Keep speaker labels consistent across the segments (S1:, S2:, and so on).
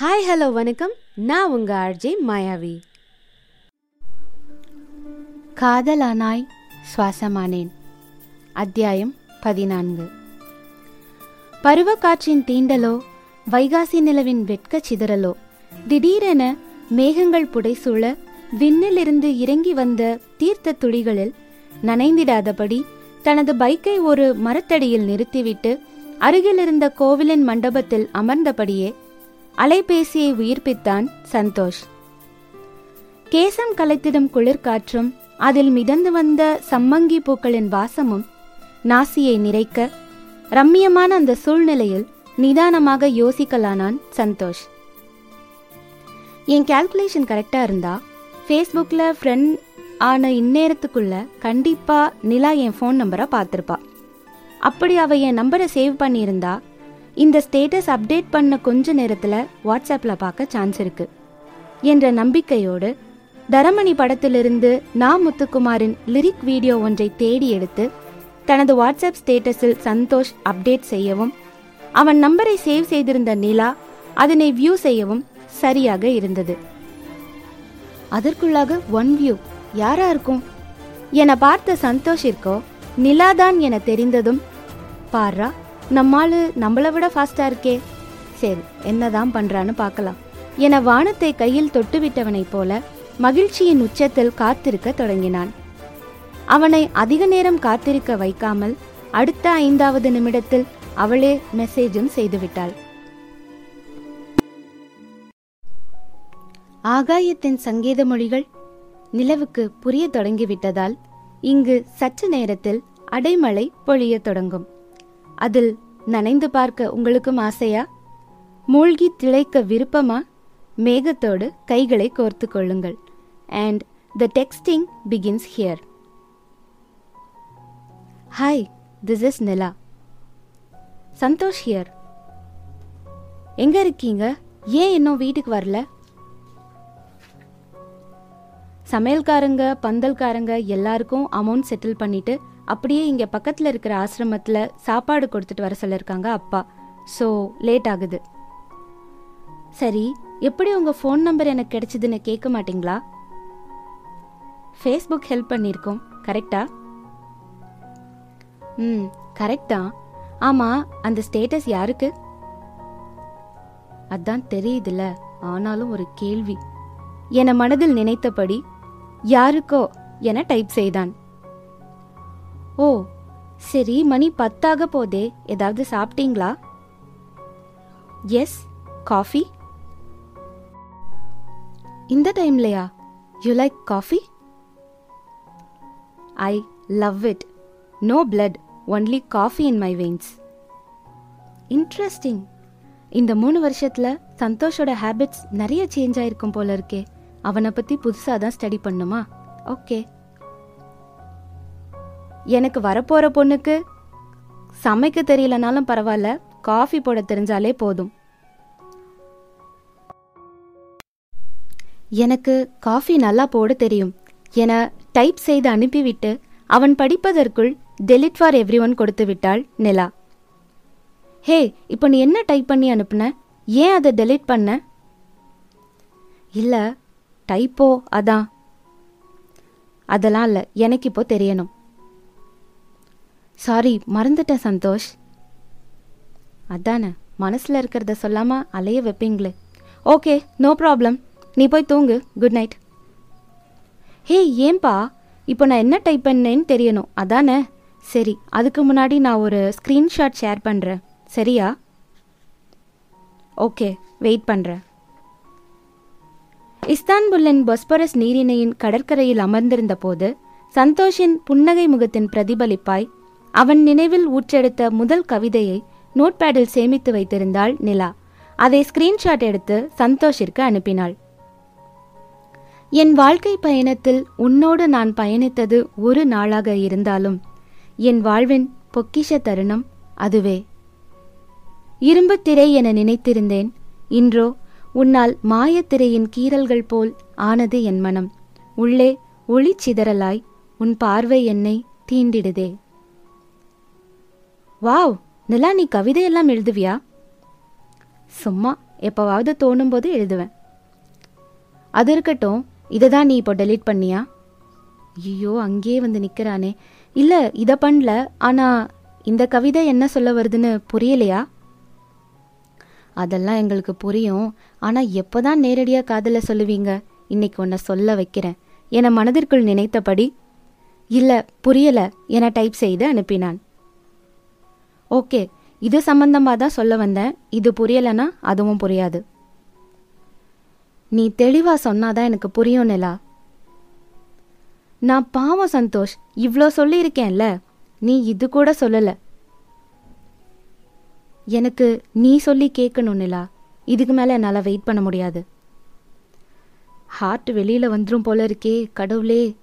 S1: Hi hello வணக்கம். நான் உங்க ஆர்ஜே மாயாவி.
S2: காதலானாய் சுவாசமானேன். அத்தியாயம் பதினான்கு. பருவக்காற்றின் தீண்டலோ வைகாசி நிலவின் வெட்கச் சிதறலோ திடீரென மேகங்கள் புடைசூழ விண்ணிலிருந்து இறங்கி வந்த தீர்த்த துளிகளில் நனைந்திடாதபடி தனது பைக்கை ஒரு மரத்தடியில் நிறுத்திவிட்டு அருகிலிருந்த கோவிலின் மண்டபத்தில் அமர்ந்தபடியே அலைபேசியை உயிர்ப்பித்தான் சந்தோஷ். கேசம் கலைத்திடும் குளிர்காற்றும் அதில் மிதந்து வந்த சம்மங்கி பூக்களின் வாசமும் நாசியை நிறைக்க ரம்மியமான அந்த சூழ்நிலையில் நிதானமாக யோசிக்கலானான் சந்தோஷ். என் கால்குலேஷன் கரெக்டாக இருந்தா ஃபேஸ்புக்கில் ஃப்ரெண்ட் ஆன இந்நேரத்துக்குள்ள கண்டிப்பாக நிலா என் ஃபோன் நம்பரை பார்த்துருப்பா. அப்படி அவள் என் நம்பரை சேவ் பண்ணியிருந்தா இந்த ஸ்டேட்டஸ் அப்டேட் பண்ண கொஞ்ச நேரத்தில் வாட்ஸ்அப்பில் பார்க்க சான்ஸ் இருக்கு. என்ற நம்பிக்கையோடு தரமணி படத்திலிருந்து நா முத்துக்குமாரின் லிரிக் வீடியோ ஒன்றை தேடி எடுத்து தனது வாட்ஸ்அப் ஸ்டேட்டஸில் சந்தோஷ் அப்டேட் செய்யவும் அவன் நம்பரை சேவ் செய்திருந்த நிலா அதனை வியூ செய்யவும் சரியாக இருந்தது. அதற்குள்ளாக ஒன் வியூ யாரா இருக்கும்? என பார்த்த சந்தோஷிற்கோ நிலாதான் என தெரிந்ததும் பாரா நம்மாளு நம்மளை விட ஃபாஸ்ட்டாக இருக்கே. சரி என்னதான் பண்ணுறான்னு பார்க்கலாம். என வானத்தை கையில் தொட்டுவிட்டவனைப் போல மகிழ்ச்சியின் உச்சத்தில் காத்திருக்க தொடங்கினான். அவனை அதிக நேரம் காத்திருக்க வைக்காமல் அடுத்த ஐந்தாவது நிமிடத்தில் அவளே மெசேஜும் செய்துவிட்டாள் ஆகாயத்தின் சங்கீத மொழிகள் நிலவுக்கு புரிய தொடங்கிவிட்டதால் இங்கு சற்று நேரத்தில் அடைமழை பொழியத் தொடங்கும். அதில் நனைந்து பார்க்க உங்களுக்கும் ஆசையா? மூழ்கி திளைக்க விருப்பமா? மேகத்தோடு கைகளை கோர்த்து கொள்ளுங்கள். And the texting begins here hi this is Nila Santhosh here எங்க இருக்கீங்க? ஏன் இன்னும் வீட்டுக்கு வரல? சமையல்காரங்க பந்தல்காரங்க எல்லாருக்கும் அமௌண்ட் செட்டில் பண்ணிட்டு அப்படியே இங்கே பக்கத்தில் இருக்கிற ஆசிரமத்தில் சாப்பாடு கொடுத்துட்டு வர சொல்லிருக்காங்க அப்பா. ஸோ லேட் ஆகுது. சரி எப்படி உங்கள் ஃபோன் நம்பர் எனக்கு கிடைச்சிதுன்னு கேட்க மாட்டிங்களா? ஃபேஸ்புக் ஹெல்ப் பண்ணியிருக்கோம் கரெக்டா ம் கரெக்ட் தான். அந்த ஸ்டேட்டஸ் யாருக்கு? அதான் தெரியுதுல்ல ஆனாலும் ஒரு கேள்வி. என மனதில் நினைத்தபடி யாருக்கோ என டைப் செய்தான். ஓ சரி மணி பத்தாக போதே. ஏதாவது சாப்பிட்டீங்களா? Yes coffee. இந்த டைம்லையா? You like coffee I love it no blood only coffee in my veins interesting இந்த மூணு வருஷத்தில் சந்தோஷோட ஹேபிட்ஸ் நிறைய சேஞ்ச் ஆயிருக்கும் போல இருக்கே. அவனை பற்றி புதுசாக தான் ஸ்டடி பண்ணுமா? ஓகே எனக்கு வரப்போற பொண்ணுக்கு சமைக்க தெரியலனாலும் பரவாயில்ல காஃபி போட தெரிஞ்சாலே போதும். எனக்கு காஃபி நல்லா போட தெரியும் என டைப் செய்து அனுப்பிவிட்டு அவன் படிப்பதற்குள் டெலிட் ஃபார் எவ்ரி ஒன் கொடுத்து விட்டாள் நிலா. ஹே இப்போ நீ என்ன டைப் பண்ணி அனுப்புன? ஏன் அதை டெலிட் பண்ண? இல்லை டைப்போ அதான். அதெல்லாம் இல்லை எனக்கு இப்போ தெரியணும். சாரி மறந்துட்டேன் சந்தோஷ். அதானே மனசில் இருக்கிறத சொல்லாமல் அலைய வைப்பீங்களே. ஓகே நோ ப்ராப்ளம் நீ போய் தூங்கு. குட் நைட் ஹே ஏன்பா? இப்போ நான் என்ன டைப் பண்ணேன்னு தெரியணும். அதானே? சரி அதுக்கு முன்னாடி நான் ஒரு ஸ்க்ரீன்ஷாட் ஷேர் பண்ணுறேன் சரியா? ஓகே வெயிட் பண்ணுறேன் இஸ்தான்புல்லின் பொஸ்பரஸ் நீரிணையின் கடற்கரையில் அமர்ந்திருந்த போது சந்தோஷின் புன்னகை முகத்தின் பிரதிபலிப்பாய் அவன் நினைவில் ஊற்றெடுத்த முதல் கவிதையை நோட்பேடில் சேமித்து வைத்திருந்தாள் நிலா. அதை ஸ்கிரீன்ஷாட் எடுத்து சந்தோஷிற்கு அனுப்பினாள். என் வாழ்க்கை பயணத்தில் உன்னோடு நான் பயணித்தது ஒரு நாளாக இருந்தாலும் என் வாழ்வின் பொக்கிஷ தருணம் அதுவே. இரும்புத் திரை என நினைத்திருந்தேன் இன்றோ உன்னால் மாயத்திரையின் கீறல்கள் போல் ஆனது என் மனம். உள்ளே ஒளிச்சிதறலாய் உன் பார்வை என்னை தீண்டிடுதே. வாவ் நிலா நீ கவிதையெல்லாம் எழுதுவியா? சும்மா எப்போவாவது தோணும்போது எழுதுவேன். அது இருக்கட்டும் இதை தான் நீ இப்போ டெலீட் பண்ணியா? ஐயோ அங்கேயே வந்து நிற்கிறானே இல்லை இதை பண்ணல ஆனால் இந்த கவிதை என்ன சொல்ல வருதுன்னு புரியலையா? அதெல்லாம் எங்களுக்கு புரியும். ஆனால் எப்போ தான் நேரடியாக காதலை சொல்லுவீங்க? இன்னைக்கு உன்னை சொல்ல வைக்கிறேன். என மனதிற்குள் நினைத்தபடி இல்லை புரியலை என டைப் செய்து அனுப்பினான். ஓகே இது சம்பந்தமாக தான் சொல்ல வந்தேன். இது புரியலைன்னா அதுவும் புரியாது. நீ தெளிவாக சொன்னாதான் எனக்கு புரியும் நிலா. நான் பாவம் சந்தோஷ். இவ்வளோ சொல்லியிருக்கேன்ல. நீ இது கூட சொல்லலை. எனக்கு நீ சொல்லி கேட்கணும் நிலா. இதுக்கு மேலே என்னால் வெயிட் பண்ண முடியாது. ஹார்ட் வெளியில் வந்துடும் போல இருக்கே கடவுளே.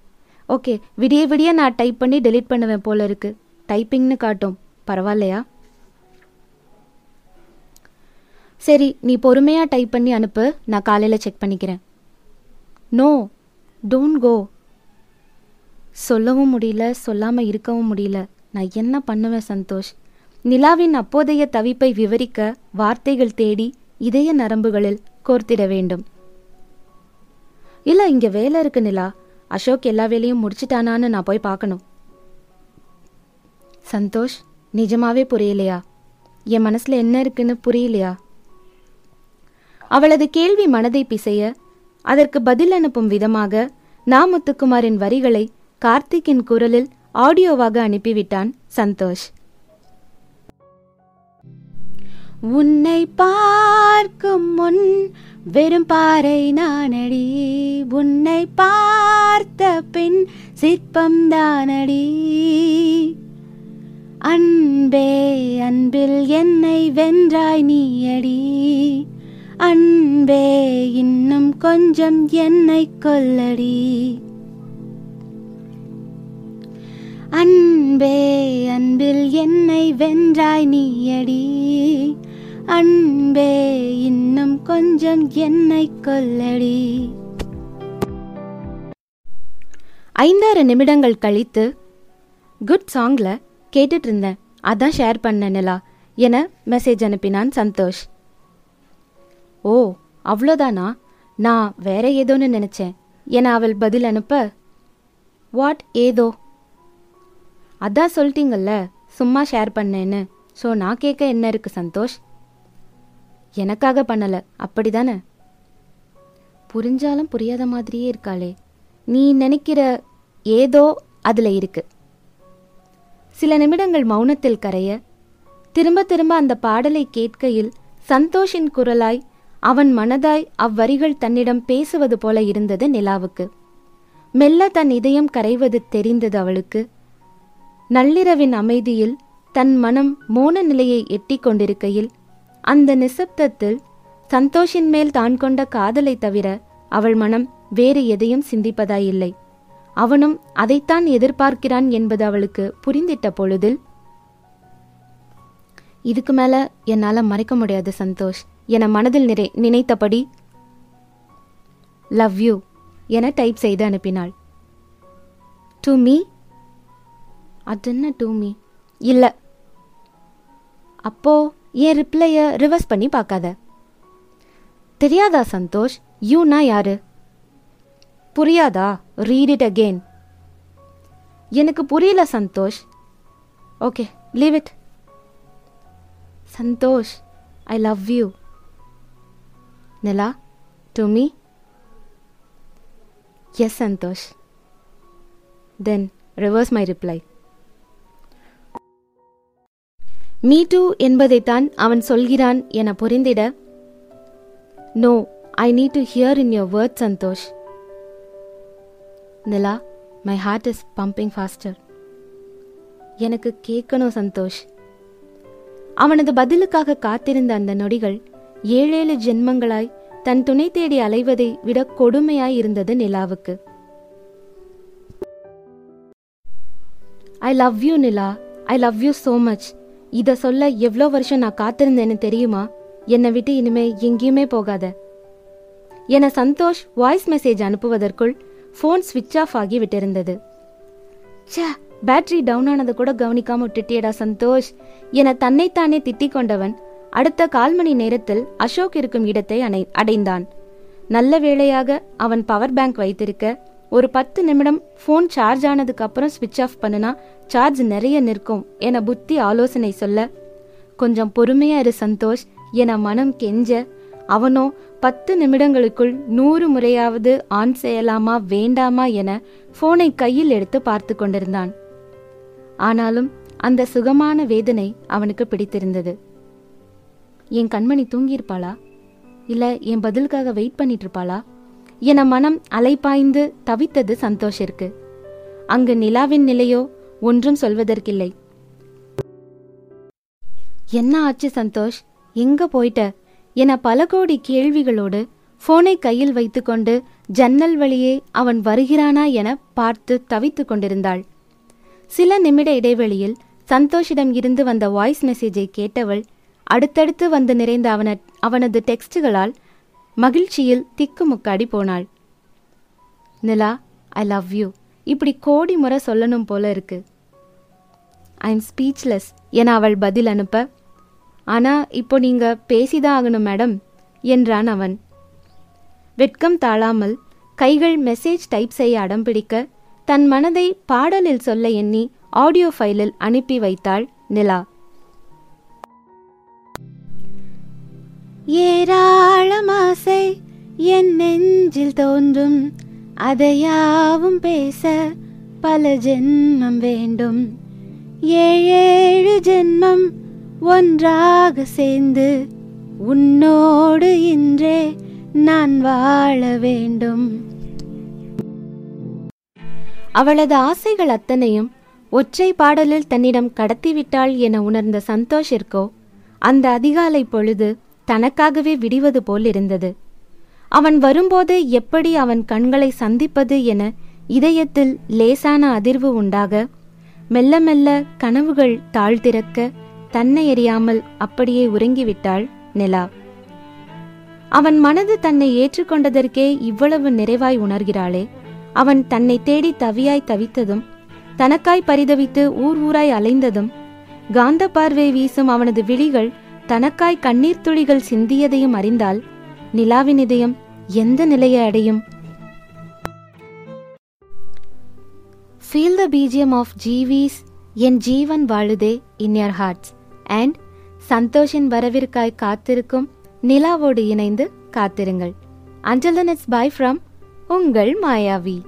S2: ஓகே விடிய விடிய நான் டைப் பண்ணி டெலீட் பண்ணுவேன் போல இருக்கு. டைப்பிங்னு காட்டும். பரவாயில்லையா? சரி நீ பொறுமையாக டைப் பண்ணி அனுப்பு. நான் காலையில் செக் பண்ணிக்கிறேன். நோ டோன்ட் கோ சொல்லவும் முடியல சொல்லாமல் இருக்கவும் முடியல. நான் என்ன பண்ணுவேன் சந்தோஷ்? நிலாவின் அப்போதைய தவிப்பை விவரிக்க வார்த்தைகள் தேடி இதய நரம்புகளில் கோர்த்திட வேண்டும். இல்லை இங்கே வேலை இருக்கு நிலா. அசோக் எல்லா வேலையும் முடிச்சிட்டானான்னு நான் போய் பார்க்கணும். சந்தோஷ் நிஜமாவே புரியலையா? என் மனசுல என்ன இருக்குன்னு புரியலையா? அவளது கேள்வி மனதை பிசைய அதற்கு பதில் அனுப்பும் விதமாக நா முத்துக்குமாரின் வரிகளை கார்த்திக்கின் குரலில் ஆடியோவாக அனுப்பிவிட்டான் சந்தோஷ். உன்னை பார்க்கும் முன் வெறும் பாறை நானடி. உன்னை பார்த்த பின் சிற்பம் தானடி. அன்பே அன்பில் என்னை வென்றாய் நீயடி. அன்பே இன்னும் கொஞ்சம் என்னை கொல்லடி. அன்பே அன்பில் என்னை வென்றாய் நீயடி. அன்பே இன்னும் கொஞ்சம் என்னை கொல்லடி. ஐந்தாறு நிமிடங்கள் கழித்து குட் சாங்ல கேட்டுட்டு இருந்தேன் அதான் ஷேர் பண்ணேன் நிலா என மெசேஜ் அனுப்பினான் சந்தோஷ். ஓ அவ்வளோதானா? நான் வேற ஏதோன்னு நினைச்சேன் என அவள் பதில் அனுப்ப வாட் ஏதோ? அதான் சொல்லிட்டீங்கல்ல சும்மா ஷேர் பண்ணேன்னு. ஸோ நான் கேட்க என்ன இருக்கு சந்தோஷ்? எனக்காக பண்ணலை அப்படிதானே? புரிஞ்சாலும் புரியாத மாதிரியே இருக்காளே. நீ நினைக்கிற ஏதோ அதில் இருக்குது சில நிமிடங்கள் மௌனத்தில் கரைய திரும்ப திரும்ப அந்த பாடலை கேட்கையில் சந்தோஷின் குரலாய் அவன் மனதாய் அவ்வரிகள் தன்னிடம் பேசுவது போல இருந்தது நிலாவுக்கு. மெல்ல தன் இதயம் கரைவது தெரிந்தது அவளுக்கு. நள்ளிரவின் அமைதியில் தன் மனம் மோன நிலையை எட்டிக் கொண்டிருக்கையில் அந்த நிசப்தத்தில் சந்தோஷின் மேல் தான் கொண்ட காதலை தவிர அவள் மனம் வேறு எதையும் சிந்திப்பதாயில்லை. அவனும் அதைத்தான் எதிர்பார்க்கிறான் என்பது அவளுக்கு புரிந்திட்ட பொழுதில் இதுக்கு மேல என்னால மறைக்க முடியாது சந்தோஷ். என மனதில் நிறை நினைத்தபடி லவ் யூ என டைப் செய்து அனுப்பினாள். டு மீ அது என்ன டு மீ இல்லை. அப்போ என் ரிப்ளைய ரிவர்ஸ் பண்ணி பார்க்காத. தெரியாதா சந்தோஷ்? யூனா யாரு? புரியாதா? ரீட் இட் அகெயின் எனக்கு புரியல Santhosh. Okay leave it Santhosh I love you Nila to me yes Santhosh. Then reverse my reply me too என்பதைத்தான் அவன் சொல்கிறான் என புரிந்திட no I need to hear in your word Santhosh. Nila my heart is pumping faster எனக்கு கேட்கணும் சந்தோஷ். அவனது பதிலுக்காக காத்திருந்த அந்த நொடிகள் ஏழேழு ஜென்மங்களாய் தன் துணை தேடி அலைவதை விட கொடுமையாய் இருந்தது நிலாவுக்கு. I love you Nila. I love you so much இதை சொல்ல எவ்வளோ வருஷம் நான் காத்திருந்தேன்னு தெரியுமா? என்னை விட்டு இனிமே எங்கேயுமே போகாத. என சந்தோஷ் வாய்ஸ் மெசேஜ் அனுப்புவதற்குள் ஃபோன் ஸ்விட்ச் ஆஃப் ஆகி விட்டிருந்தது. சே பேட்டரி டவுன் ஆனதை கூட கவனிக்காம விட்டுட்டியடா சந்தோஷ். என தன்னைத்தானே திட்டிக் கொண்டவன் அடுத்த கால் மணி நேரத்தில் அசோக் இருக்கும் இடத்தை அடை அடைந்தான். நல்ல வேளையாக அவன் பவர் பேங்க் வைத்திருக்க ஒரு பத்து நிமிடம் ஃபோன் சார்ஜ் ஆனதுக்கு அப்புறம் ஸ்விட்ச் ஆஃப் பண்ணுனா சார்ஜ் நிறைய நிற்கும் என புத்தி ஆலோசனை சொல்ல கொஞ்சம் பொறுமையா இரு சந்தோஷ் என மனம் கெஞ்ச அவனோ பத்து நிமிடங்களுக்குள் நூறு முறையாவது ஆன் செய்யலாமா வேண்டாமா என போனை கையில் எடுத்து பார்த்து கொண்டிருந்தான். ஆனாலும் அந்த சுகமான வேதனை அவனுக்கு பிடித்திருந்தது. என் கண்மணி தூங்கியிருப்பாளா? இல்ல என் பதிலுக்காக வெயிட் பண்ணிட்டு இருப்பாளா என மனம் அலைப்பாய்ந்து தவித்தது சந்தோஷிற்கு. அங்கு நிலாவின் நிலையோ ஒன்றும் சொல்வதற்கில்லை. என்ன ஆச்சு சந்தோஷ்? எங்க போயிட்ட? என பல கோடி கேள்விகளோடு போனை கையில் வைத்துக்கொண்டு ஜன்னல் வழியே அவன் வருகிறானா என பார்த்து தவித்துக் கொண்டிருந்தாள். சில நிமிட இடைவெளியில் சந்தோஷிடம் இருந்து வந்த வாய்ஸ் மெசேஜை கேட்டவள் அடுத்தடுத்து வந்து நிறைந்த அவன அவனது டெக்ஸ்டுகளால் மகிழ்ச்சியில் திக்குமுக்காடி போனாள். நிலா ஐ லவ் யூ இப்படி கோடி முறை சொல்லணும் போல இருக்கு. ஐ எம் ஸ்பீச்லெஸ் என அவள் பதில் அனுப்ப ஆனா இப்போ நீங்க பேசிதான் ஆகணும் மேடம் என்றான் அவன். வெட்கம் தாழாமல் கைகள் மெசேஜ் டைப் செய்ய அடம்பிடிக்க தன் மனதை பாடலில் சொல்ல எண்ணி ஆடியோ ஃபைலில் அனுப்பி வைத்தாள் நிலா. ஏராளமாசை என் நெஞ்சில் தோன்றும். அதையாவும் பேச பல ஜென்மம் வேண்டும். ஏழேழு ஜென்மம் ஒன்றாக சேர்ந்து உன்னோடு இன்றே நான் வாழ வேண்டும். அவளது ஆசைகள் அத்தனையும் ஒற்றை பாடலில் தன்னிடம் கடத்திவிட்டாள் என உணர்ந்த சந்தோஷிற்கோ அந்த அதிகாலை பொழுது தனக்காகவே விடிவது போல் இருந்தது அவன் வரும்போது எப்படி அவன் கண்களை சந்திப்பது என இதயத்தில் லேசான அதிர்வு உண்டாக மெல்ல மெல்ல கனவுகள் தாழ்த்திறக்க தன்னை எறியாமல் அப்படியே உறங்கிவிட்டாள் நிலா. அவன் மனது தன்னை ஏற்றுக்கொண்டதற்கே இவ்வளவு நிறைவாய் உணர்கிறாளே. அவன் தன்னை தேடி தவியாய் தவித்ததும் தனக்காய் பரிதவித்து ஊர் ஊராய் அலைந்ததும் காந்த பார்வை வீசும் அவனது விழிகள் தனக்காய் கண்ணீர் துளிகள் சிந்தியதையும் அறிந்தால் நிலாவின் இதயம் எந்த நிலையை அடையும்? ஃபீல் த பீஜியம் ஆஃப் ஜீவீஸ் என் ஜீவன் வாழுதே இன் யர் ஹார்ட்ஸ் அண்ட் சந்தோஷின் வரவிற்காய் காத்திருக்கும் நிலாவோடு இணைந்து காத்திருங்கள். அஞ்சல் தன் இட்ஸ் பை ஃப்ரம் உங்கள் மாயாவி.